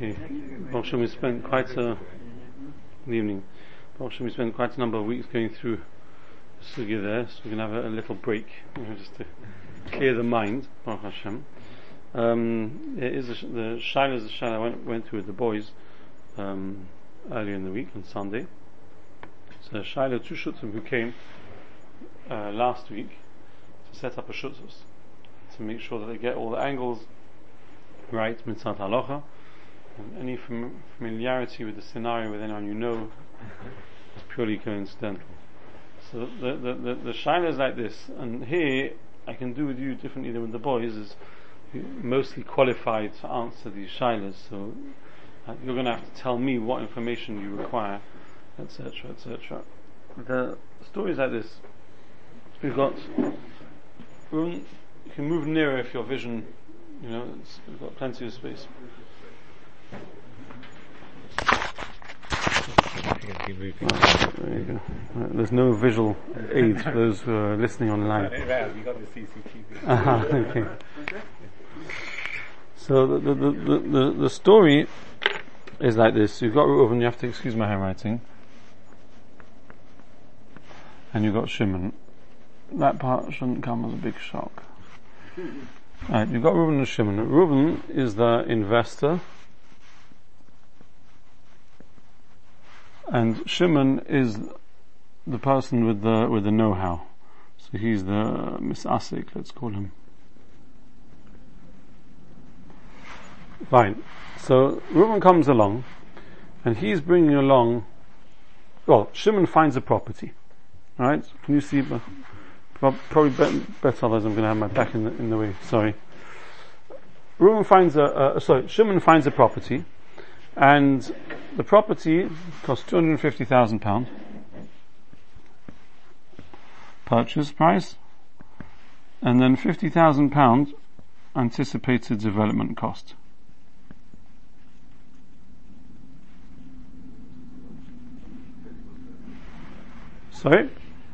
Okay. Baruch we spent quite a good evening. Baruch we spent quite a number of weeks going through the sugya there, so we're to have a, a little break, you know, just to clear the mind. Baruch Hashem. Um, it is a, the shilas the shilah I went, went through with the boys um, earlier in the week on Sunday. So Shiloh two shuttim who came uh, last week to set up a shutzus to make sure that they get all the angles right mitzvah halacha any fam- familiarity with the scenario with anyone you know is purely coincidental. So the the the, the is like this, and here I can do with you differently than with the boys is mostly qualified to answer these shilas. So uh, you're going to have to tell me what information you require, etc., etc. The story is like this. We've got. You can move nearer if your vision, you know, we've got plenty of space. There. Right, there's no visual aid for those who are listening online. You got the CCTV. Uh-huh, okay. So the, the, the, the, the story is like this. You've got Reuven, you have to excuse my handwriting. And you've got Shimon. That part shouldn't come as a big shock. Right, you've got Reuven and Shimon. Reuven is the investor. And Shimon is the person with the with the know-how. So he's the uh, misasik, let's call him. Fine. So Reuben comes along, and he's bringing along. Well, Shimon finds a property. Right? Can you see? Probably better, otherwise I'm going to have my back in the, in the way. Sorry. Reuben finds a, a sorry. Shimon finds a property, and the property costs two hundred fifty thousand pounds. Purchase price, and then fifty thousand pounds anticipated development cost. Sorry?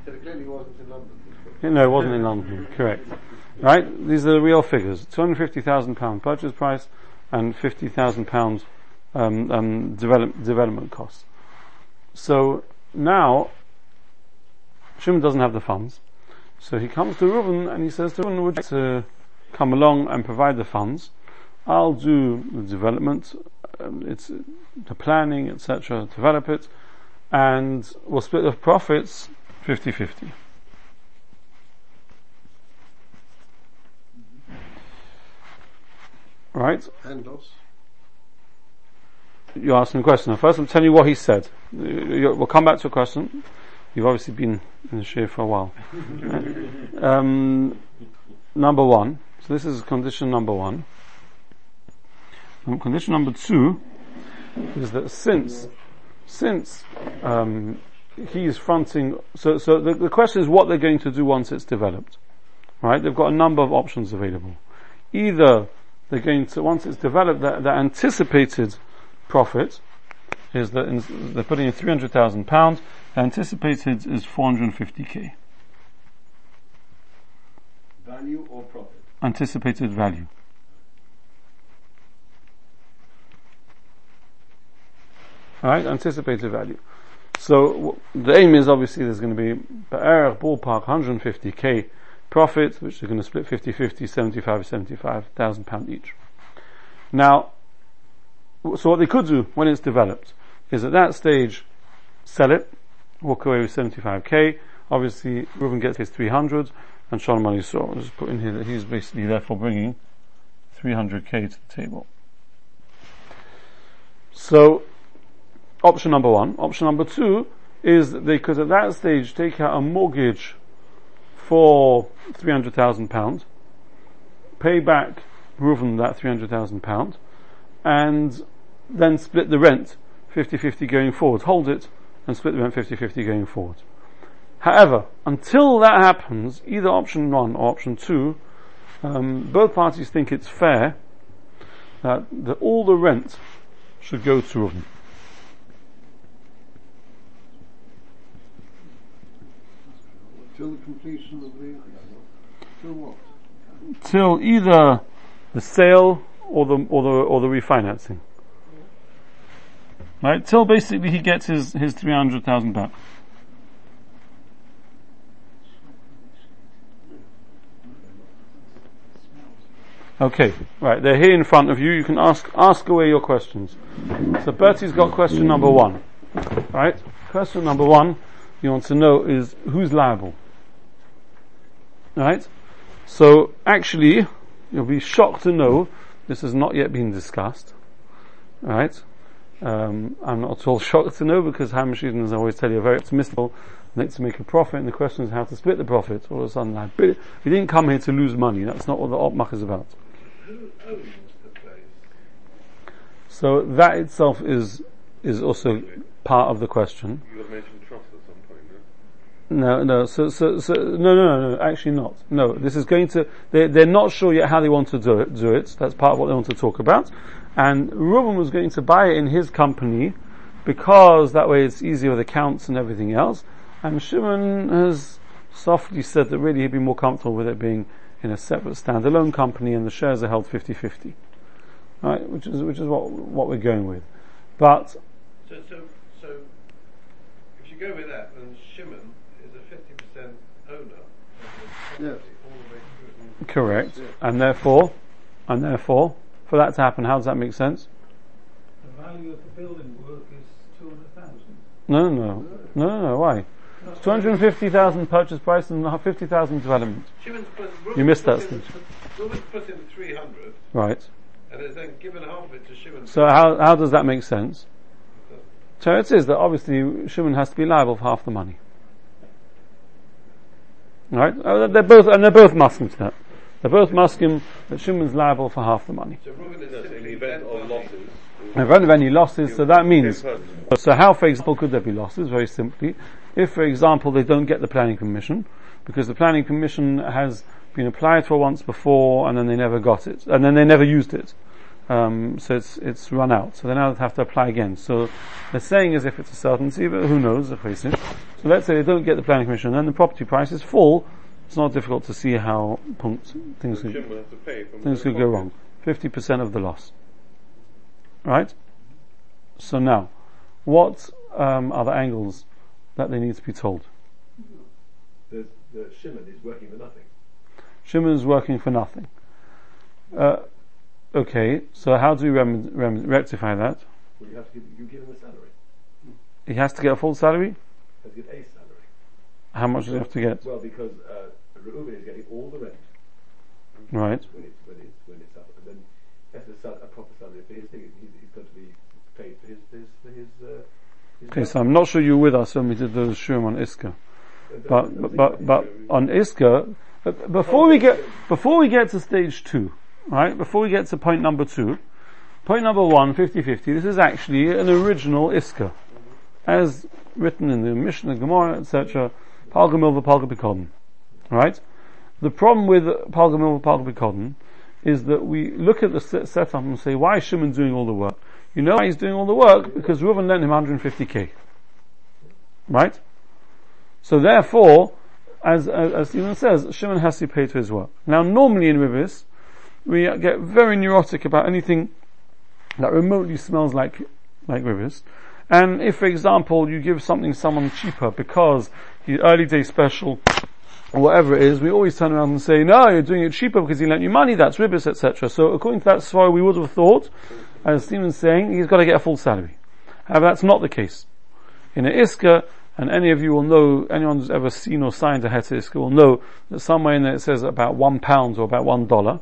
It clearly wasn't in London. No, it wasn't in London. Correct. Right? These are the real figures. Two hundred fifty thousand pound purchase price and fifty thousand pounds um, um, develop, development costs. So now Shimon doesn't have the funds, so he comes to Reuben and he says to Reuben, "Would you like to come along and provide the funds? I'll do the development, um, it's the planning, etc. Develop it." and we'll split the profits 50-50. Right? And loss. You're me a question. First I'm telling you what he said. We'll come back to a question. You've obviously been in the share for a while. um, number one. So this is condition number one. And condition number two is that since since um, he's fronting, so so the, the question is what they're going to do once it's developed, right? They've got a number of options available. Either they're going to once it's developed, the, the anticipated profit is that in, they're putting in three hundred thousand pounds. Anticipated is four hundred and fifty k. Value or profit? Anticipated value. right? Anticipated value. So w- the aim is obviously there's going to be Ba'erach ballpark 150k profit, which they're going to split 50-50, 75 75,000 pound each. Now, so what they could do when it's developed is at that stage sell it, walk away with 75k. Obviously, Reuben gets his 300, and Solomon is just put in here that he's basically therefore bringing 300k to the table. So Option number one. Option number two is they could at that stage take out a mortgage for £300,000, pay back Reuven that £300,000, and then split the rent 50-50 going forward. Hold it and split the rent 50-50 going forward. However, until that happens, either option one or option two, um, both parties think it's fair that, that all the rent should go to Reuven. Till the completion of the. Till what? Till either the sale or the or the or the refinancing. Right? Till basically he gets his, his 300,000 back. Okay, right, they're here in front of you. You can ask, ask away your questions. So Bertie's got question number one. Right? Question number one you want to know is who's liable? Right? So actually, you'll be shocked to know this has not yet been discussed. Right? Um, I'm not at all shocked to know because Hamish as I always tell you, are very optimistic, to make a profit, and the question is how to split the profit. All of a sudden, like, we didn't come here to lose money. That's not what the Opmach is about. Who owns the place? So that itself is is also part of the question. You got mentioned trust at some point, no? No, no. So, so, so, no, no, no, no. Actually, not. No, this is going to. They, they're not sure yet how they want to do it. Do it. That's part of what they want to talk about. And Reuben was going to buy it in his company because that way it's easier with accounts and everything else. And Shimon has softly said that really he'd be more comfortable with it being in a separate standalone company and the shares are held 50-50. Right, which is, which is what, what we're going with. But, So, so, so, if you go with that, then Shimon is a fifty percent owner of the Yes. all the way through. correct, and therefore, and therefore, for that to happen, how does that make sense? The value of the building work is two hundred thousand. No, no, no, no, why? It's 250,000 purchase price and 50,000 development. Put, You missed that in, put in three hundred, Right. and has then given half of it to Shimon. So how, how does that make sense? So it is that obviously Shimon has to be liable for half the money. Right? Uh, they're both, and they're both muskim to that. They're both muskim that Shimon's liable for half the money. So Reuben is No, in the event of losses, In event of any losses, so that means, so how, for example, could there be losses? Very simply, if, for example, they don't get the planning permission, because the planning permission has been applied for once before, and then they never got it, and then they never used it. Um, so it's it's run out. So they now have to apply again. So they're saying as if it's a certainty, but who knows? So let's say they don't get the planning permission, and then the property prices fall. It's not difficult to see how punct, things could, Jim will have to pay things could go wrong. Fifty percent of the loss. Right? So now, what um, are the angles that they need to be told? the, the Shimon is working for nothing. Shimon is working for nothing. Uh, okay, so how do we rem- rem- rectify that? Well, you have to give, you give him a salary. He has to get a full salary? You have to get a salary. How much does he have to get? Well, because uh, Reuben is getting all the rent Right. when it's when it's when it's up, and then he has to sal- a proper salary for his thing. He's, he's got to be paid for his his for his. Uh, his Okay, so I'm not sure you were with us when we did the shurim on Iska. But, but, but, but on Iska, uh, before we get, before we get to stage two, right, before we get to point number two, point number one, 50-50, this is actually an original Iska. As written in the Mishnah, Gemara, etc., Palgamil v'Palgabikodin. Right? The problem with Palgamil v'Palgabikodin is that we look at the setup and say, why is Shimon doing all the work? You know why he's doing all the work? Because Reuven lent him 150k. Right? So therefore, as, as, as Stephen says, Shimon has to pay to his work. Now normally in Ribis, we get very neurotic about anything that remotely smells like, like Ribis. And if, for example, you give something someone cheaper because the early day special, whatever it is, we always turn around and say, no, you're doing it cheaper because he lent you money, that's Ribis, etc. So according to that story, we would have thought, as Stephen's saying, he's got to get a full salary. However, that's not the case. In a Iska, and any of you will know, anyone who's ever seen or signed a Heta Iska will know that somewhere in there it says about one pound or about one dollar.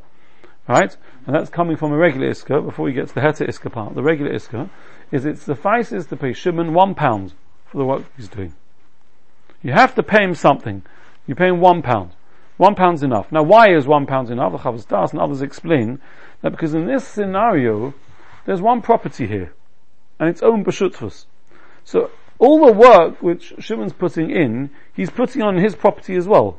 Right? And that's coming from a regular Iska, before we get to the Heta Iska part. The regular Iska is it suffices to pay Shimon one pound for the work he's doing. You have to pay him something. You pay him one pound. One pound's enough. Now why is one pound enough? The Chavos Das and others explain that because in this scenario, there's one property here, and it's owned b'shutvus. So all the work which Shimon's putting in, he's putting on his property as well.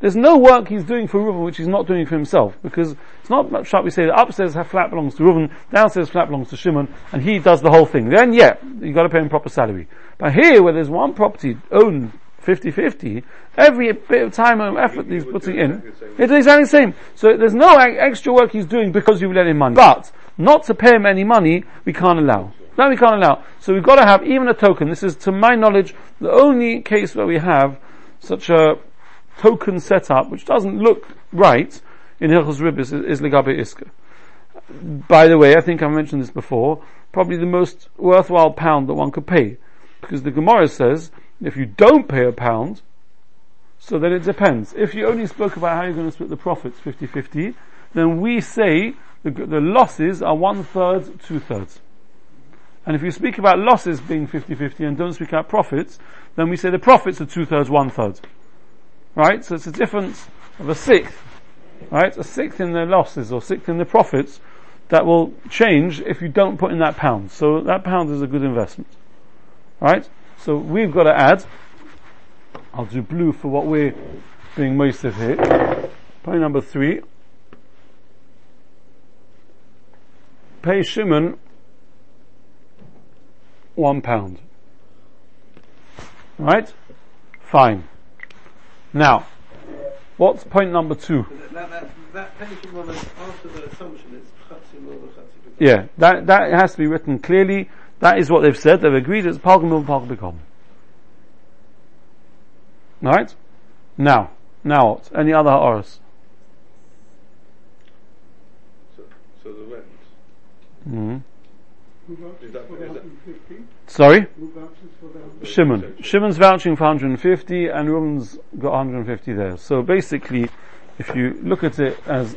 There's no work he's doing for Reuven which he's not doing for himself, because it's not shall we say that upstairs flat belongs to Reuven, downstairs flat belongs to Shimon, and he does the whole thing. Then yeah, you've gotta pay him proper salary. But here, where there's one property owned 50-50, every bit of time and effort he's putting in, it's exactly the same. So there's no extra work he's doing because you've lent him money. But, not to pay him any money, we can't allow. That we can't allow. So we've got to have even a token. This is, to my knowledge, the only case where we have such a token setup, which doesn't look right in Hilchos Ribis, is, is Legabe Iska. By the way, I think I mentioned this before, probably the most worthwhile pound that one could pay. Because the Gemara says, if you don't pay a pound, so then it depends. If you only spoke about how you're going to split the profits 50-50, then we say the, the losses are one third, two thirds. And if you speak about losses being 50-50 and don't speak about profits, then we say the profits are two thirds, one third. Right? So it's a difference of a sixth. Right? A sixth in the losses or sixth in the profits that will change if you don't put in that pound. So that pound is a good investment. Right? So we've got to add, I'll do blue for what we're being most of here. Point number three. Pay Shimon one pound. Right? Fine. Now, what's point number two? That, that, that pension one, after the assumption, it's chatzim or chatzim. Yeah, that, that has to be written clearly. That is what they've said. They've agreed it's Palgam Mil Palgam Right? Now, now what? Any other Horus? So, so the rent. Mm-hmm. Is that- for the is that- Sorry? Who vouches for the 150? Shimon. Shimon's vouching for 150 and Reuben's got 150 there. So basically, if you look at it as,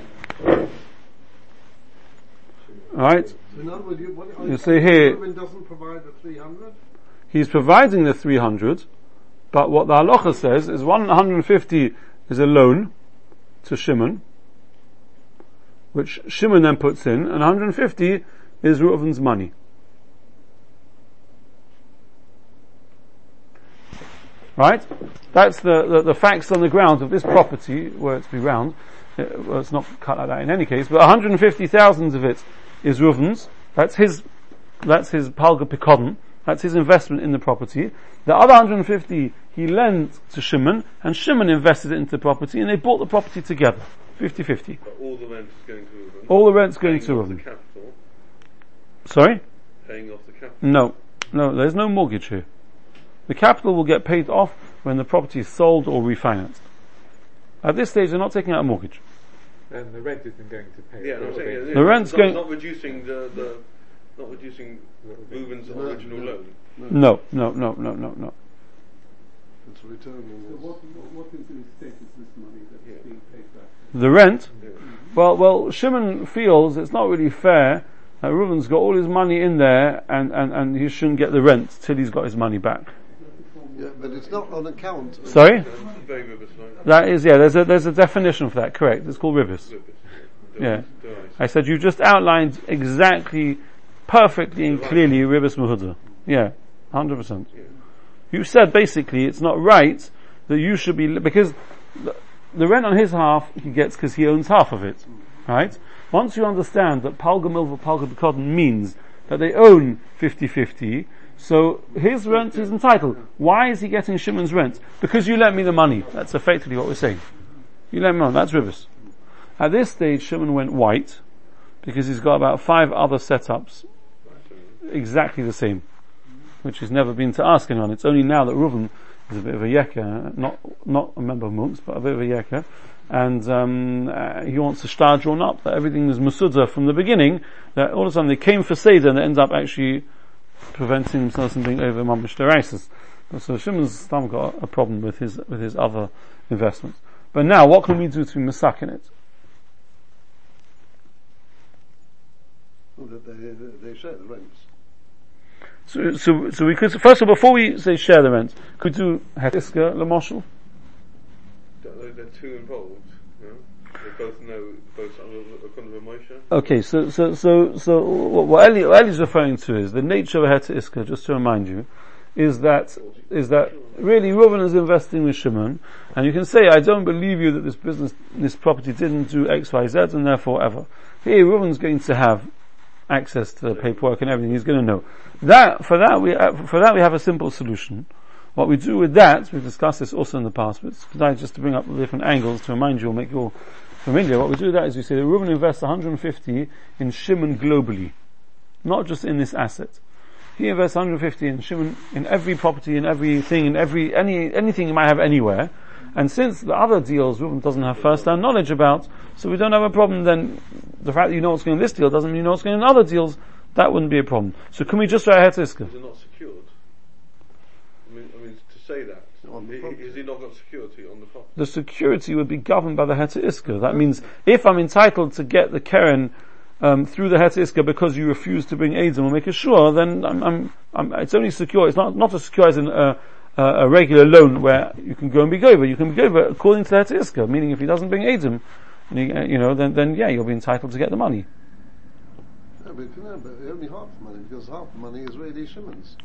right, So words, you, what, You say here- provide he's providing the 300, but what the halacha says is 150 is a loan to Shimon, which Shimon then puts in, and 150 is Reuven's money. Right? That's the, the, the facts on the ground of this property, where it's be round. Uh, well, it's not cut like that in any case, but 150,000 of it is Reuven's. That's his, that's his Palga Pikodon. That's his investment in the property. The other 150 he lent to Shimon, and Shimon invested it into the property, and they bought the property together. 50-50. But all the rent is going to Reuben. All the rent's going to Reuven. capital, Sorry? paying off the capital. No. No, there's no mortgage here. The capital will get paid off when the property is sold or refinanced. At this stage, they're not taking out a mortgage. And the rent isn't going to pay. Yeah, no, I'm saying, the- yeah, The rent's not, going- not reducing the, the not reducing Reuben's No, original no. loan. No, no, no, no, no, no. It's a return So what, what is the status of this money that's Yeah. being paid back? The rent, Yeah. well, well, Shimon feels it's not really fair that Reuven's got all his money in there and, and, and he shouldn't get the rent till he's got his money back. Yeah, but it's not on account. of- Sorry? That's very Rubis like That is, yeah, there's a, there's a definition for that, correct. It's called ribis. Rubis. Yeah. I said you just outlined exactly, perfectly and clearly ribis muhuda. Yeah, 100%. You said basically it's not right that you should be, because the, the rent on his half he gets because he owns half of it. Right? Once you understand that Palga Milva Palga means that they own 50-50, so his rent is entitled. Why is he getting Shimon's rent? Because you lent me the money. That's effectively what we're saying. You lent me money. That's ribbis. At this stage, Shimon went white because he's got about five other setups exactly the same, which he's never been to ask anyone. It's only now that Reuven is a bit of a yekker, not not a member of Munks, but a bit of a yekker, and um, uh, he wants to star drawn up that everything is Masuda from the beginning. That all of a sudden they came for Seder and they end up actually preventing themselves from being over Mamish Deraisis. So Shimon's stam got a problem with his with his other investments. But now, what can we do to masak in it? That they, they, share the rents. So, so, so we could, first of all, before we say share the rent, could do Hetiska, Lamoshel? They're, they're two involved. Okay, so, so, so, so, what, Eli, what Eli's referring to is the nature of a Hetiska, just to remind you, is that, is that really Reuven is investing with Shimon, and you can say, I don't believe you that this business, this property didn't do X, Y, Z, and therefore ever. Here, Reuven's going to have access to the paperwork and everything, he's going to know. That, for that we, for that we have a simple solution. What we do with that, we've discussed this also in the past, but it's just to bring up the different angles to remind you or make you all familiar. What we do that is we say that Reuben invests 150 in Shimon globally, not just in this asset. he invests 150 in Shimon in every property, in everything, in every any anything he might have anywhere. And since the other deals Reuben doesn't have first-hand knowledge about, so we don't have a problem. Then the fact that you know what's going in this deal doesn't mean you know what's going in other deals. That wouldn't be a problem. So can we just write Heter Iska? Is it not secured? I mean, I mean to say that, On the property. is he not got security on the property? The security would be governed by the Heter Iska. That means if I'm entitled to get the Keren um, through the Heter Iska because you refuse to bring aids and will make a sure, then I'm, I'm, I'm, it's only secure. It's not not as secure as in a, a, a regular loan where you can go and be over. You can be over according to the Heter Iska, meaning if he doesn't bring aids, and he, uh, you know, then then yeah, you'll be entitled to get the money. No, but, no, but only half the money because half the money is really Shimon's.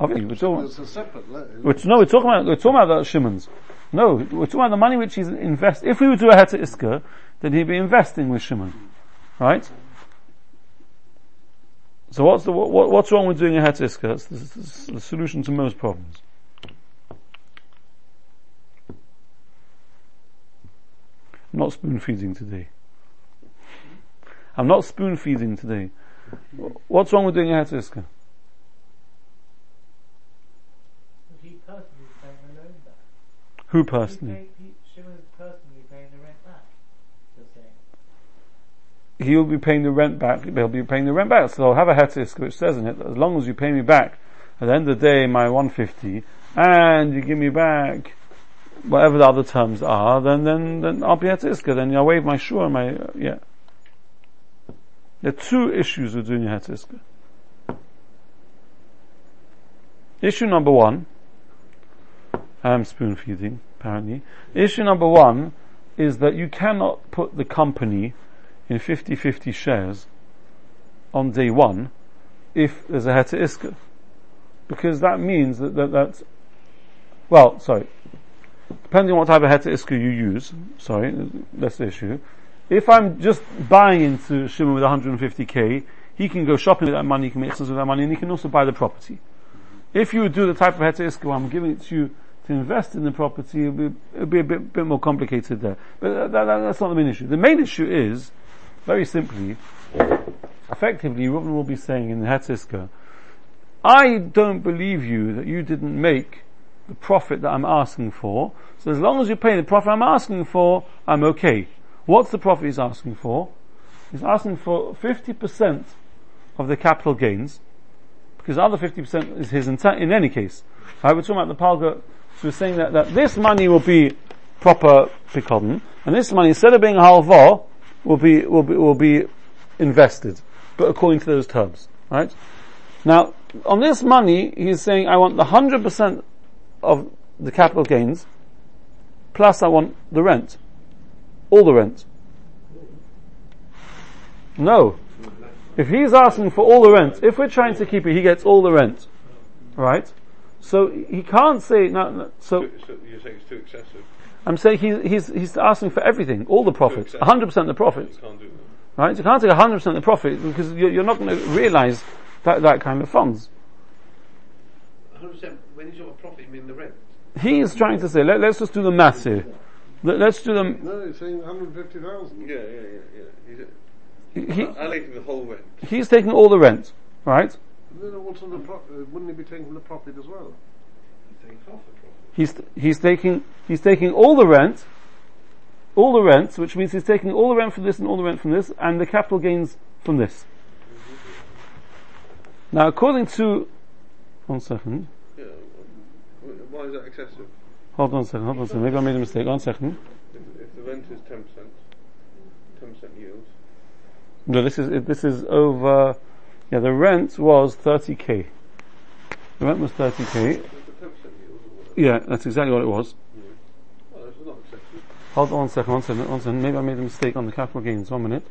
Obviously, we're talking. It's a separate. Which, no, we're talking about, we're talking about the Shimon's. No, we're talking about the money which he's invest, if we would do a Heter Iska, then he'd be investing with Shimon. Right? So what's the, what, what's wrong with doing a Heter Iska? It's the, it's the solution to most problems. I'm not spoon feeding today. I'm not spoon feeding today. What's wrong with doing a Heter Iska? He personally is paying the loan back. Who personally? He, personally paying the rent back, you're saying. He'll be paying the rent back, He'll be paying the rent back. So I'll have a hetisk which says in it, that as long as you pay me back at the end of the day my 150, and you give me back whatever the other terms are, then, then, then I'll be hetiska, then I'll waive my shur and my, uh, yeah. There are two issues with doing a hetiska. Issue number one, I'm spoon feeding, apparently. Issue number one is that you cannot put the company in 50-50 shares on day one if there's a Heter Iska. Because that means that, that, that well, sorry, depending on what type of Heter Iska you use, sorry, that's the issue. If I'm just buying into Shimon with 150k, he can go shopping with that money, he can make sense with that money, and he can also buy the property. If you do the type of Heter Iska I'm giving it to you invest in the property, it would be, it'd be a bit, bit more complicated there. But that, that, that's not the main issue. The main issue is, very simply, effectively, Reuben will be saying in the Hetziska, I don't believe you that you didn't make the profit that I'm asking for. So as long as you pay the profit I'm asking for, I'm okay. What's the profit he's asking for? He's asking for 50% of the capital gains, because the other 50% is his intent in any case. Right, we're talking about the Palga, so we're saying that, that this money will be proper Pikodin, and this money, instead of being halva, will be, will be, will be invested, but according to those terms, right? Now, on this money, he's saying, I want the 100% of the capital gains, plus I want the rent. All the rent. No. If he's asking for all the rent, if we're trying to keep it, he gets all the rent. Right? So he can't say, no, no so so you're saying it's too excessive. I'm saying he, he's, he's asking for everything, all the profits, 100% of the profits. You can't do that. Right? You can't take 100% of the profit because you're, you're not going to realize that, that kind of funds. 100% when you talk about profit, you mean the rent? He is trying to say, let, us just do the maths here. Let, us do the. No, he's saying 150,000. Yeah, yeah, yeah, yeah. He's he, allocating the whole rent. he's taking all the rent, right? Then what's on the pro- uh, wouldn't he be taking the profit as well? He's taking half the profit. He's, he's taking, he's taking all the rent, all the rent, which means he's taking all the rent from this and all the rent from this, and the capital gains from this. Now, according to, one second, Yeah. Why is that excessive? hold on a second, hold on a second, maybe I made a mistake, one second. If, if the rent is 10%, 10% yield, No, this is, this is over, yeah, the rent was 30k. The rent was 30k. it's a 10% yield or whatever. Yeah, that's exactly what it was. Well, it's not excessive. Hold on one second, one second, one second. Maybe I made a mistake on the capital gains. One minute.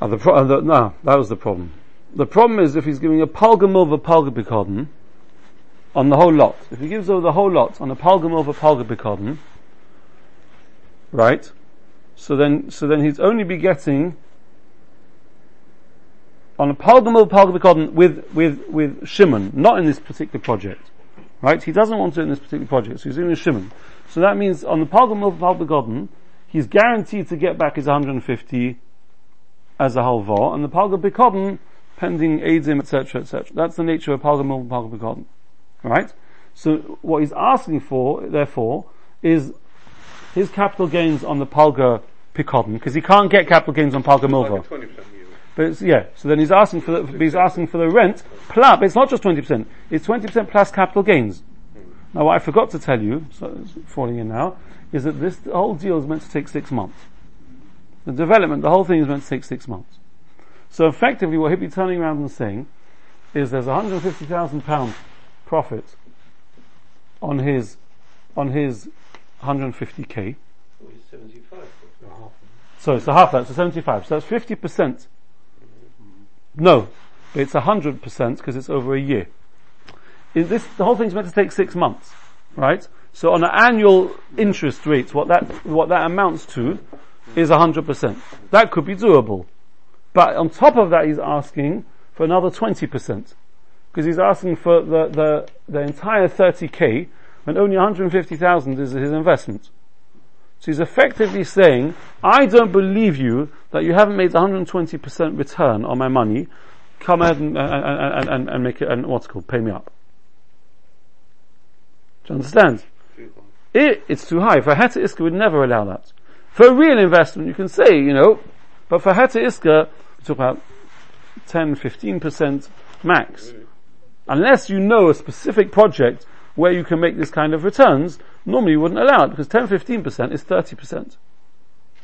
Uh, the pro- uh, the, no, that was the problem. The problem is if he's giving a palgam over palgabikoden on the whole lot. If he gives over the whole lot on a palgam over palgabikoden, right? So then, so then he's only be getting on a palgamil palgamikoden with with with Shimon, not in this particular project, Right? He doesn't want to in this particular project, so he's doing a Shimon. So that means on the Palga over Palga Godden, he's guaranteed to get back his 150 as a halva, and the Palga Bikodden, pending Eidim, etc., etc. That's the nature of Palga over Palga Bikodden. Right? So what he's asking for, therefore, is his capital gains on the Palga Pikodden, because he can't get capital gains on Palga Milva. Like a 20% yield. But it's, yeah, so then he's asking for the, he's asking for the rent plus, it's not just 20%, it's 20% plus capital gains. Now what I forgot to tell you, so it's falling in now, is that this whole deal is meant to take six months. The development, the whole thing is meant to take six months. So effectively what he'd be turning around and saying is there's 150,000 pound profit on his, on his 150k. Oh, he's 75. So it's a half that, so 75. So that's 50%. No, it's 100% because it's over a year. In this, the whole thing's meant to take six months, right? So on an annual interest rate, what that, what that amounts to is 100%. That could be doable. But on top of that, he's asking for another 20%. Because he's asking for the, the, the entire 30k when only 150,000 is his investment. So he's effectively saying, I don't believe you that you haven't made 120% return on my money. Come ahead and, and, and, and, and make it, and what's called, pay me up. Do you understand? It, it's too high. For Heta Iska would never allow that. For a real investment, you can say, you know, but for Heta Iska, we talk about 10, 15% max. Unless you know a specific project where you can make this kind of returns, normally you wouldn't allow it because 10, 15% is 30%.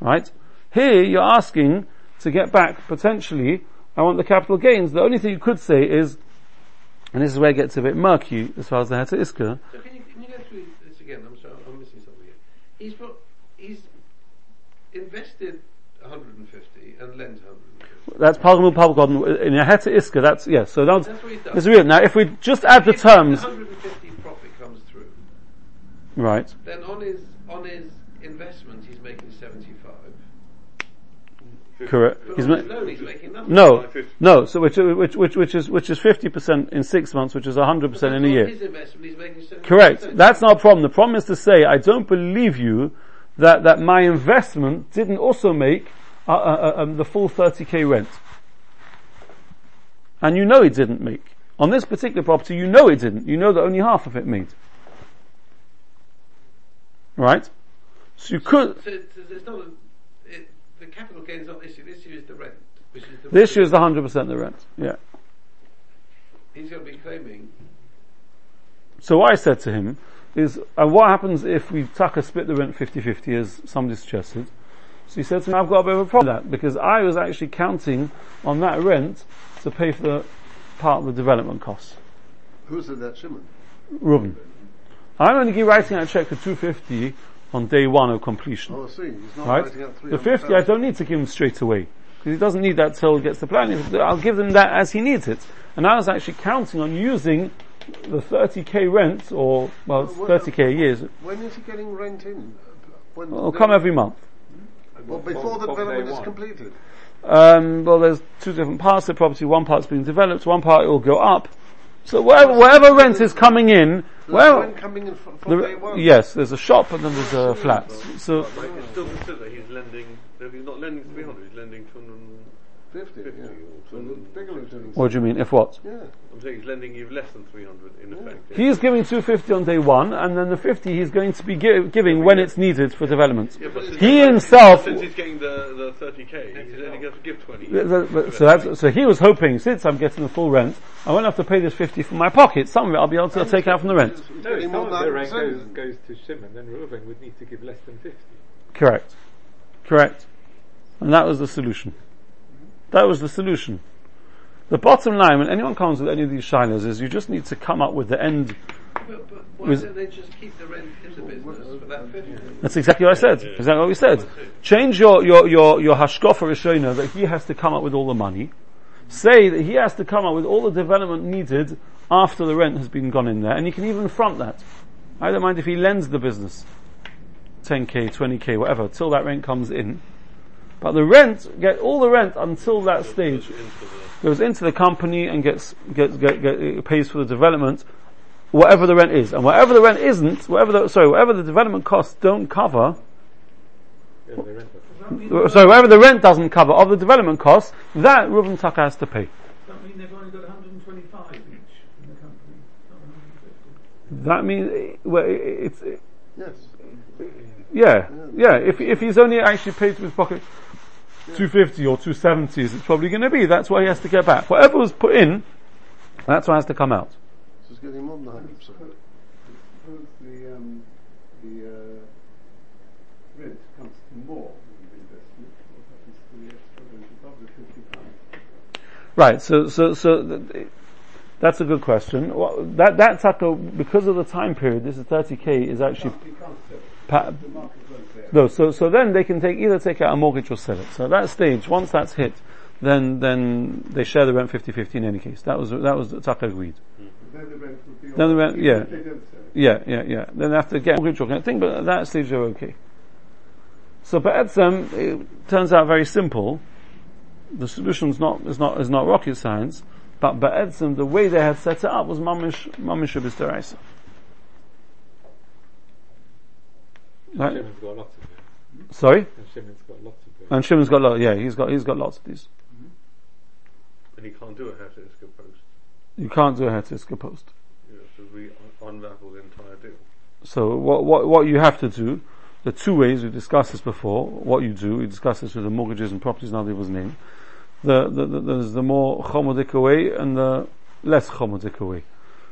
Right? Here you're asking to get back potentially, I want the capital gains. The only thing you could say is, and this is where it gets a bit murky as far as the Heta Iska, So can you, can you go through this again? I'm sorry, I'm missing something here. He's he's invested 150 and lent 150. That's Palgamul Palgadon, in a Heta Iska, that's, yes, so that's, That's what he's real. Now if we just add the If terms, 150 profit comes through. right, Then on his on his investment, he's making 75. correct, But he's on ma- his loan, he's making nothing. no, no, so which, which, which, which is, which is 50% in six months, which is 100% But in a year. His investment, he's making 75%. Correct. That's not a problem. The problem is to say, I don't believe you that, that my investment didn't also make uh, uh, uh, um, the full 30k rent. And you know it didn't make. On this particular property, you know it didn't. You know that only half of it made. Right? So you could, So, so there's not a, it, the capital gain is not the issue. The issue is the rent. Which is the the issue is the 100% the rent. Yeah. He's going to be claiming. So what I said to him is, uh, what happens if we tuck a split the rent 50-50 as somebody suggested? So he said to me, I've got a bit of a problem with that because I was actually counting on that rent to pay for the part of the development costs. Who said that, Shimon? Ruben. I'm only writing out a check for 250 on day one of completion. Oh, I see. He's not right? writing out The 50 I don't need to give him straight away. Because he doesn't need that till he gets the plan. I'll give him that as he needs it. And I was actually counting on using the 30k rent, or, well, it's well, 30k a year. When is he getting rent in? When It'll come every month. Well, before the development is completed. Um, well, there's two different parts of the property. One part's being developed, one part will go up. So wherever, wherever rent is coming in, There's well, rent coming in from, from day one. yes, there's a shop and then there's a flat. So, But it's still consider he's lending, if he's not lending 300, he's lending 250 yeah. or So the 260. bigger is doing what do you mean? If what? Yeah. I'm saying he's lending you less than 300 in effect. yeah. He's giving 250 on day one, and then the 50 he's going to be gi- giving when it's needed for development. Yeah, but He himself, Since he's getting the, the 30k, he's only going to give 20. the- the- the- so that's, so he was hoping, since I'm getting the full rent, I won't have to pay this 50 from my pocket. Some of it I'll be able to take out from the rent. No, getting if more some of the rent 100%. goes, goes to Shimon, then Reuven would need to give less than 50. Correct. Correct. And that was the solution. That was the solution. The bottom line, when anyone comes with any of these shilas, is you just need to come up with the end. But, but why Was- don't they just keep the rent in the business for that 50? That's exactly what I said. Exactly what we said. Change your, your, your, your hashkofa rishona that he has to come up with all the money. Say that he has to come up with all the development needed after the rent has been gone in there, and he can even front that. I don't mind if he lends the business 10k, 20k, whatever, till that rent comes in. But the rent, get all the rent until that stage Into goes into the company and gets, gets, get, get, pays for the development whatever the rent is. And whatever the rent isn't, whatever the, sorry, whatever the development costs don't cover, Yeah, the rent. Does that mean, sorry, whatever the rent doesn't cover of the development costs, that Reuven Tucker has to pay. that mean they've only got 125 each in the company? That means, well, it's, Yes. yeah, yeah, if, if he's only actually paid to his pocket 250 or 270 as it's probably going to be, that's what he has to get back. Whatever was put in, that's what has to come out. So it's getting more than 100%. Suppose the, um, the uh, rent comes to more than the investment, what happens to the extra rent above the fifty pounds? Right, so, so, so, th- that's a good question. Well, that, that taco, because of the time period, this is 30k, is actually, You can't sell it, pa- the market won't bear. no, so, so then they can take, either take out a mortgage or sell it. So at that stage, once that's hit, then, then they share the rent 50-50 in any case. That was, that was taco agreed. Mm-hmm. Then the rent would be. Then the on- rent- yeah. if They don't sell it. Yeah, yeah, yeah. Then they have to get mortgage or kind of thing, but at that stage they're okay. So Ba'etzem, it turns out very simple. The solution's not, is not, is not rocket science, but Ba'etzem, the way they had set it up was mamish, mamish Shabbos Right? Shimon's got lots of. Sorry? And Shimon's got lots of. And Shimon's got lot, yeah, he's got, he's got lots of these. And he can't do a how post. You can't do a Hetiska post. You so we un- unravel the entire deal. So what, what, what you have to do, the two ways, we discussed this before, what you do, we discussed this with the mortgages and properties, now there was name. The, the, the, there's the more chomodik way and the less chomodik way.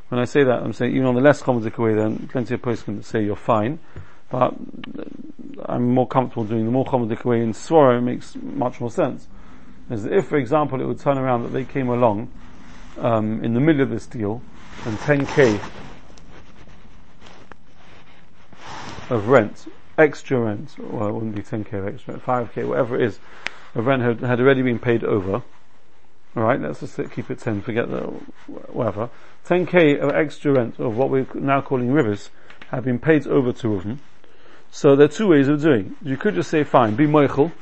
When I say that, I'm saying even on the less chomodik way, then plenty of posts can say you're fine, but I'm more comfortable doing the more chomodik way in Swaro it makes much more sense. Is that if, for example, it would turn around that they came along, um, in the middle of this deal, and 10k of rent, extra rent, well it wouldn't be 10k of extra rent, 5k, whatever it is, of rent had, had already been paid over. Alright, let's just keep it 10, forget the, whatever. 10k of extra rent, of what we're now calling ribbis, have been paid over to them. So there are two ways of doing. You could just say, fine, be moichel.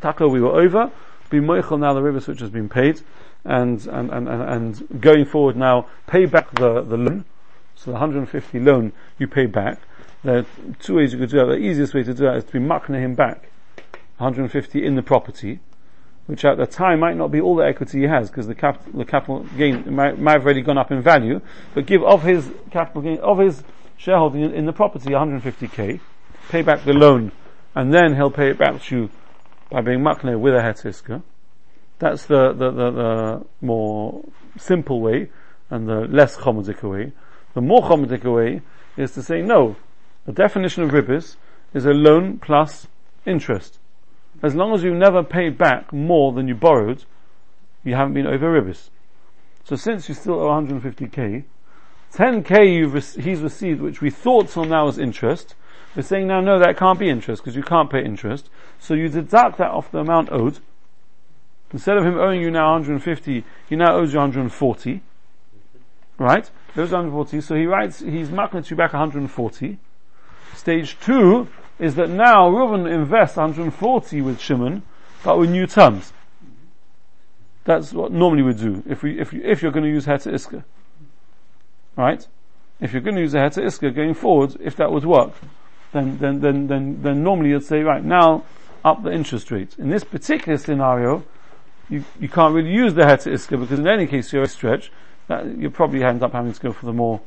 Tako, we were over. Be moichel now the river which has been paid. And, and, and, and, and going forward now, pay back the, the loan. So the 150 loan you pay back. There are two ways you could do that. The easiest way to do that is to be makna him back 150 in the property, which at the time might not be all the equity he has because the capital, the capital gain might, might have already gone up in value, but give of his capital gain, of his shareholding in, in the property 150k, pay back the loan, and then he'll pay it back to you by being makna with a hetiska. That's the, the, the, the more simple way and the less chomodik way. The more chomodik way is to say no. The definition of ribbis is a loan plus interest. As long as you never paid back more than you borrowed, you haven't been over ribbis. So since you still owe 150k, 10k you've rec- he's received, which we thought till now was interest. We're saying now, no, that can't be interest because you can't pay interest. So you deduct that off the amount owed. Instead of him owing you now 150, he now owes you 140. Right? Owes 140, so he writes, he's marking you back 140. Stage two is that now Reuven invests 140 with Shimon, but with new terms. That's what normally we do if we if you, if you're going to use Heta Iska, right? If you're going to use a Heta Iska going forward, if that would work, then then then then then normally you'd say right now up the interest rate. In this particular scenario, you you can't really use the Heta Iska because in any case you're a stretch. That you probably end up having to go for the more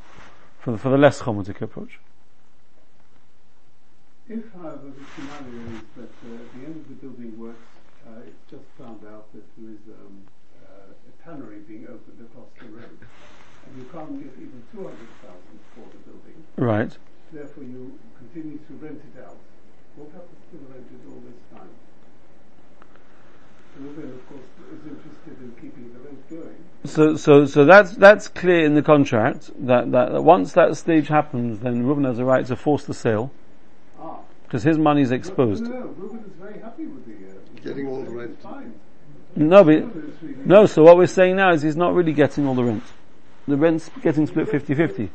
for the, for the less chomodik approach. If, however, the scenario is that uh, at the end of the building works, uh, it's just found out that there is um, uh, a tannery being opened across the road, and you can't get even 200,000 for the building, Right. therefore you continue to rent it out. What happens to the renters all this time? Reuben, of course, is interested in keeping the rent going. So, so, so that's, that's clear in the contract that, that, that once that stage happens, then Reuben has a right to force the sale Ah. because his money is exposed. No, no, no, Reuben is very happy with the... Uh, with Getting all the rent. Fine. No, but, Reuben is really- no, so what we're saying now is he's not really getting all the rent. The rent's getting split 50-50.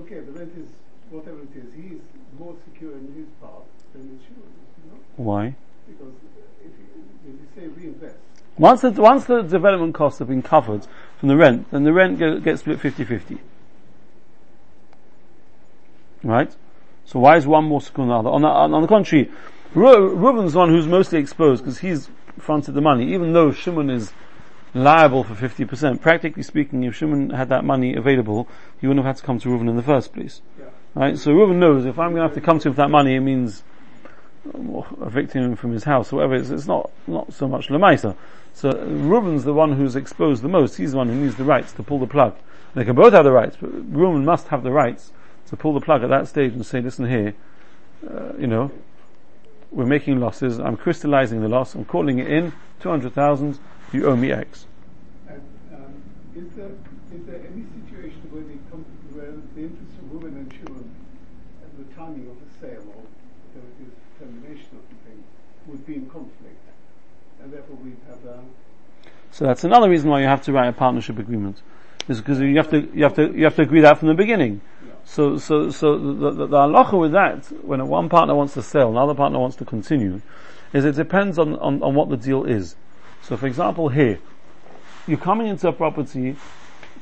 Okay, the rent is whatever it is. He's more secure in his part than the you know? Why? Because if you, when you say reinvest, Once the, once the development costs have been covered from the rent, then the rent go, gets split 50-50. Right? So why is one more secure than the other? On the, on, the contrary, Reuben's the one who's mostly exposed because he's fronted the money, even though Shimon is liable for 50%. Practically speaking, if Shimon had that money available, he wouldn't have had to come to Reuben in the first place. Right? So Reuben knows if I'm going to have to come to him for that money, it means evicting him from his house or whatever. It's, it's not, not so much Lemaisa. So Reuben's the one who's exposed the most. He's the one who needs the rights to pull the plug. They can both have the rights, but Reuben must have the rights to pull the plug at that stage and say, listen here, uh, you know, we're making losses, I'm crystallizing the loss, I'm calling it in, 200,000, you owe me X. And um, is there is there any situation where the where the interests of women and children at the timing of the sale or the, termination of the thing would be in conflict, and therefore we'd have a So that's another reason why you have to write a partnership agreement. Is because you have to, you have to, you have to agree that from the beginning. So, so, so the, the, the halacha with that, when one partner wants to sell, another partner wants to continue, is it depends on, on, on what the deal is. So for example here, you're coming into a property,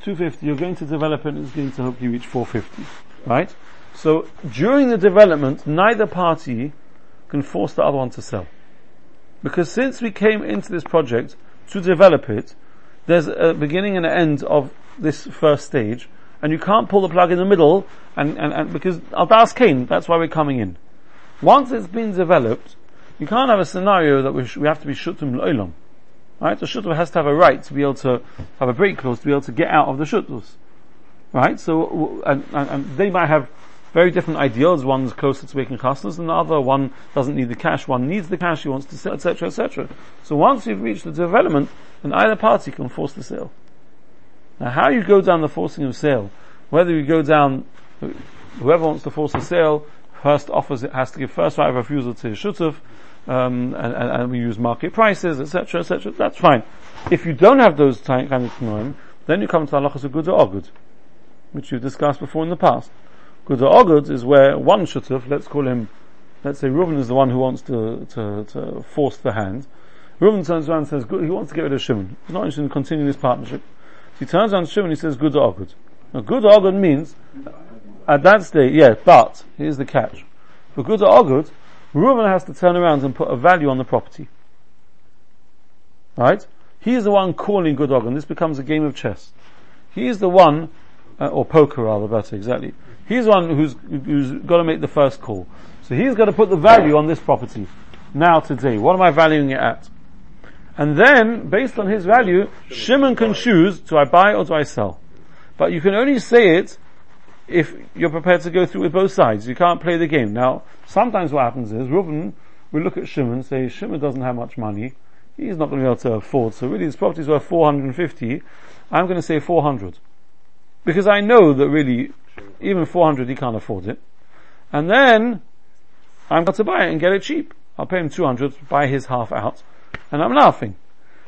250, you're going to develop it and it's going to hopefully reach 450. Right? So during the development, neither party can force the other one to sell. Because since we came into this project to develop it, there's a beginning and an end of this first stage, and you can't pull the plug in the middle, and, and, and because Aldas came, that's why we're coming in. Once it's been developed, you can't have a scenario that we, sh- we have to be shutum l'olam. Right? The shutum has to have a right to be able to have a break clause to be able to get out of the shutus. Right? So, and, and, and they might have very different ideals. One's closer to making chasnas than the other. One doesn't need the cash. One needs the cash. He wants to sell, etc., etc. So once you've reached the development, then either party can force the sale. Now, how you go down the forcing of sale, whether you go down, whoever wants to force the sale, first offers it has to give first right of refusal to his shutuf, um, and, and, and we use market prices, etc., etc. That's fine. If you don't have those kind of tanoim, then you come to halachas of good or ogud, which you've discussed before in the past. Good or ogud is where one shutuf, let's call him, let's say Reuben is the one who wants to, to, to force the hand. Reuben turns around and says, good, he wants to get rid of Shimon. He's not interested in continuing this partnership. So he turns around to Shimon and he says, good or ogud. Now good or ogud means, at that stage, yeah, but, here's the catch. For good or ogud, Reuben has to turn around and put a value on the property. Right? He is the one calling good ogud. This becomes a game of chess. He is the one, uh, or poker rather, better, exactly. He's the one who's, who's got to make the first call. So he's got to put the value on this property. Now today, what am I valuing it at? And then, based on his value, Shimon can choose, do I buy or do I sell? But you can only say it if you're prepared to go through with both sides. You can't play the game. Now, sometimes what happens is, Reuben will look at Shimon and say, Shimon doesn't have much money. He's not going to be able to afford. So really, his property's worth 450. I'm going to say 400. Because I know that really, even 400 he can't afford it. And then, I'm going to buy it and get it cheap. I'll pay him 200, buy his half out, and I'm laughing.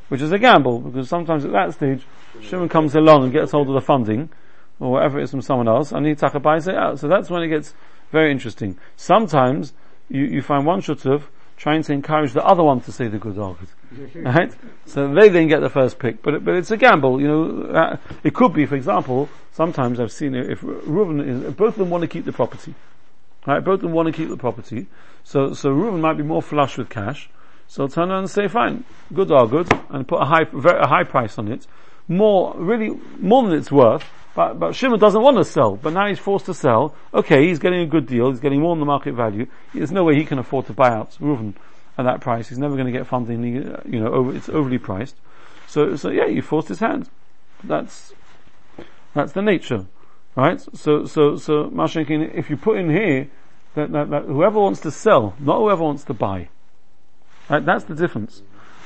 Which is a gamble, because sometimes at that stage, Shimon comes along and gets hold of the funding, or whatever it is from someone else, and he taka buys out. So that's when it gets very interesting. Sometimes, you, you find one shutuf trying to encourage the other one to say the good argument. right? So they then get the first pick, but it, but it's a gamble. You know, uh, it could be, for example, sometimes I've seen it if Reuven is both of them want to keep the property, right? Both of them want to keep the property, so so Reuven might be more flush with cash, so I'll turn around and say, fine, good are good, and put a high very, a high price on it, more really more than it's worth. But, but Shimon doesn't want to sell, but now he's forced to sell. Okay, he's getting a good deal, he's getting more than the market value. There's no way he can afford to buy out Reuven at that price. He's never going to get funding, uh, you know, over, it's overly priced. So, so yeah, you forced his hand. That's, that's the nature. Right? So, so, so, Mashenkin, if you put in here, that, that, that whoever wants to sell, not whoever wants to buy. Right? That's the difference.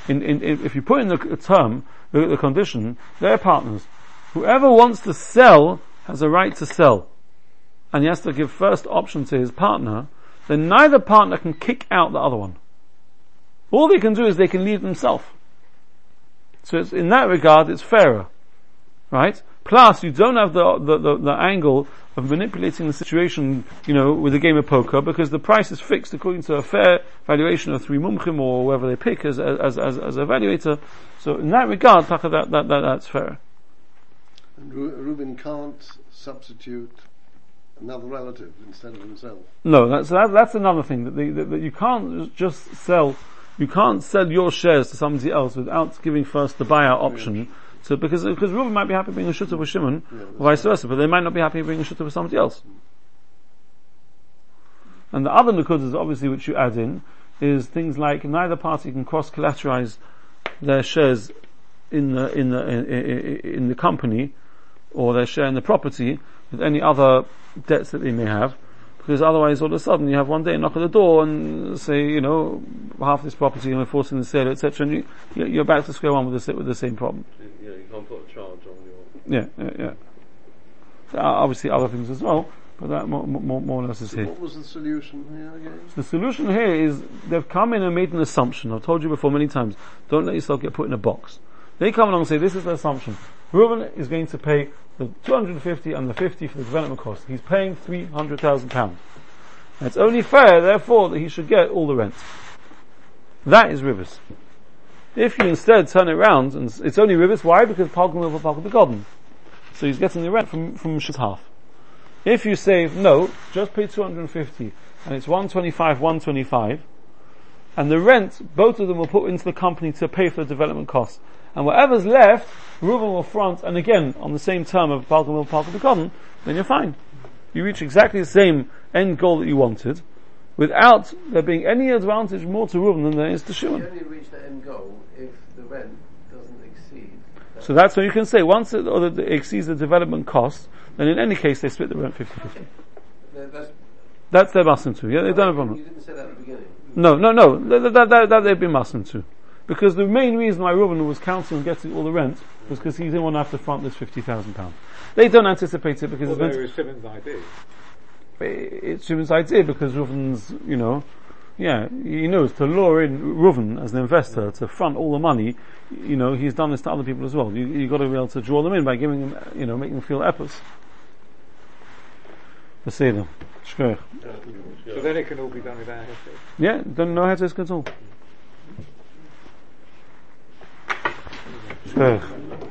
In, in, in if you put in the term, the, the condition, they're partners. Whoever wants to sell has a right to sell. And he has to give first option to his partner, then neither partner can kick out the other one. All they can do is they can leave themselves. So it's, in that regard, it's fairer. Right? Plus, you don't have the, the, the, the, angle of manipulating the situation, you know, with a game of poker, because the price is fixed according to a fair valuation of three mumchim or whoever they pick as, as, as, as evaluator. So in that regard, that, that, that, that's fair. Reuben can't substitute another relative instead of himself. No, that's that, that's another thing that, the, that, that you can't just sell. You can't sell your shares to somebody else without giving first the buyout option. So because because Reuben might be happy being a shooter with Shimon, or vice versa, but they might not be happy being a shooter with somebody else. And the other nukudas, obviously, which you add in, is things like neither party can cross collateralize their shares in the in the in, in, in the company or their share in the property with any other debts that they may have. Because otherwise, all of a sudden, you have one day knock at the door and say, you know, half this property and we're forcing the sale, etc. And you, you- you're back to square one with the, with the same problem. You know, you can't put a charge on your. Yeah, yeah, yeah. There are obviously other things as well, but that more, more, more or less is here. What was the solution here again? The solution here is they've come in and made an assumption. I've told you before many times. Don't let yourself get put in a box. They come along and say, this is the assumption. Reuben is going to pay the 250 and the 50 for the development cost. He's paying 300,000 pounds. It's only fair, therefore, that he should get all the rent. That is ribbis. If you instead turn it around, and it's only ribbis, why? Because Pogrom over Pogrom Begotten. So he's getting the rent from, from Shus half. If you say, no, just pay 250, and it's 125, 125, and the rent, both of them will put into the company to pay for the development costs. And whatever's left, Reuben will front, and again, on the same term of Palcom will Palcom Begotten, then you're fine. You reach exactly the same end goal that you wanted, without there being any advantage more to Reuben than there is to Shimon. You only reach the end goal if the rent doesn't exceed. that. So that's what you can say. Once it, or it exceeds the development cost, then in any case they split the rent 50-50. That- that's, That's their muslim too. Yeah, they oh, don't have a problem. You didn't say that at the beginning. No, no, no. That, that, that, that they've been muslim too. Because the main reason why Reuben was counting on getting all the rent was because he didn't want to have to front this fifty thousand pounds. They don't anticipate it because Although it's it was Shimon's idea. it's Shimon's idea because Reuven's, you know, yeah, he knows to lure in Reuven as an investor to front all the money. You know, he's done this to other people as well. You you got to be able to draw them in by giving them, you know, making them feel. Shkoyach. So then it can all be done without. Yeah, don't know how to at all. 对。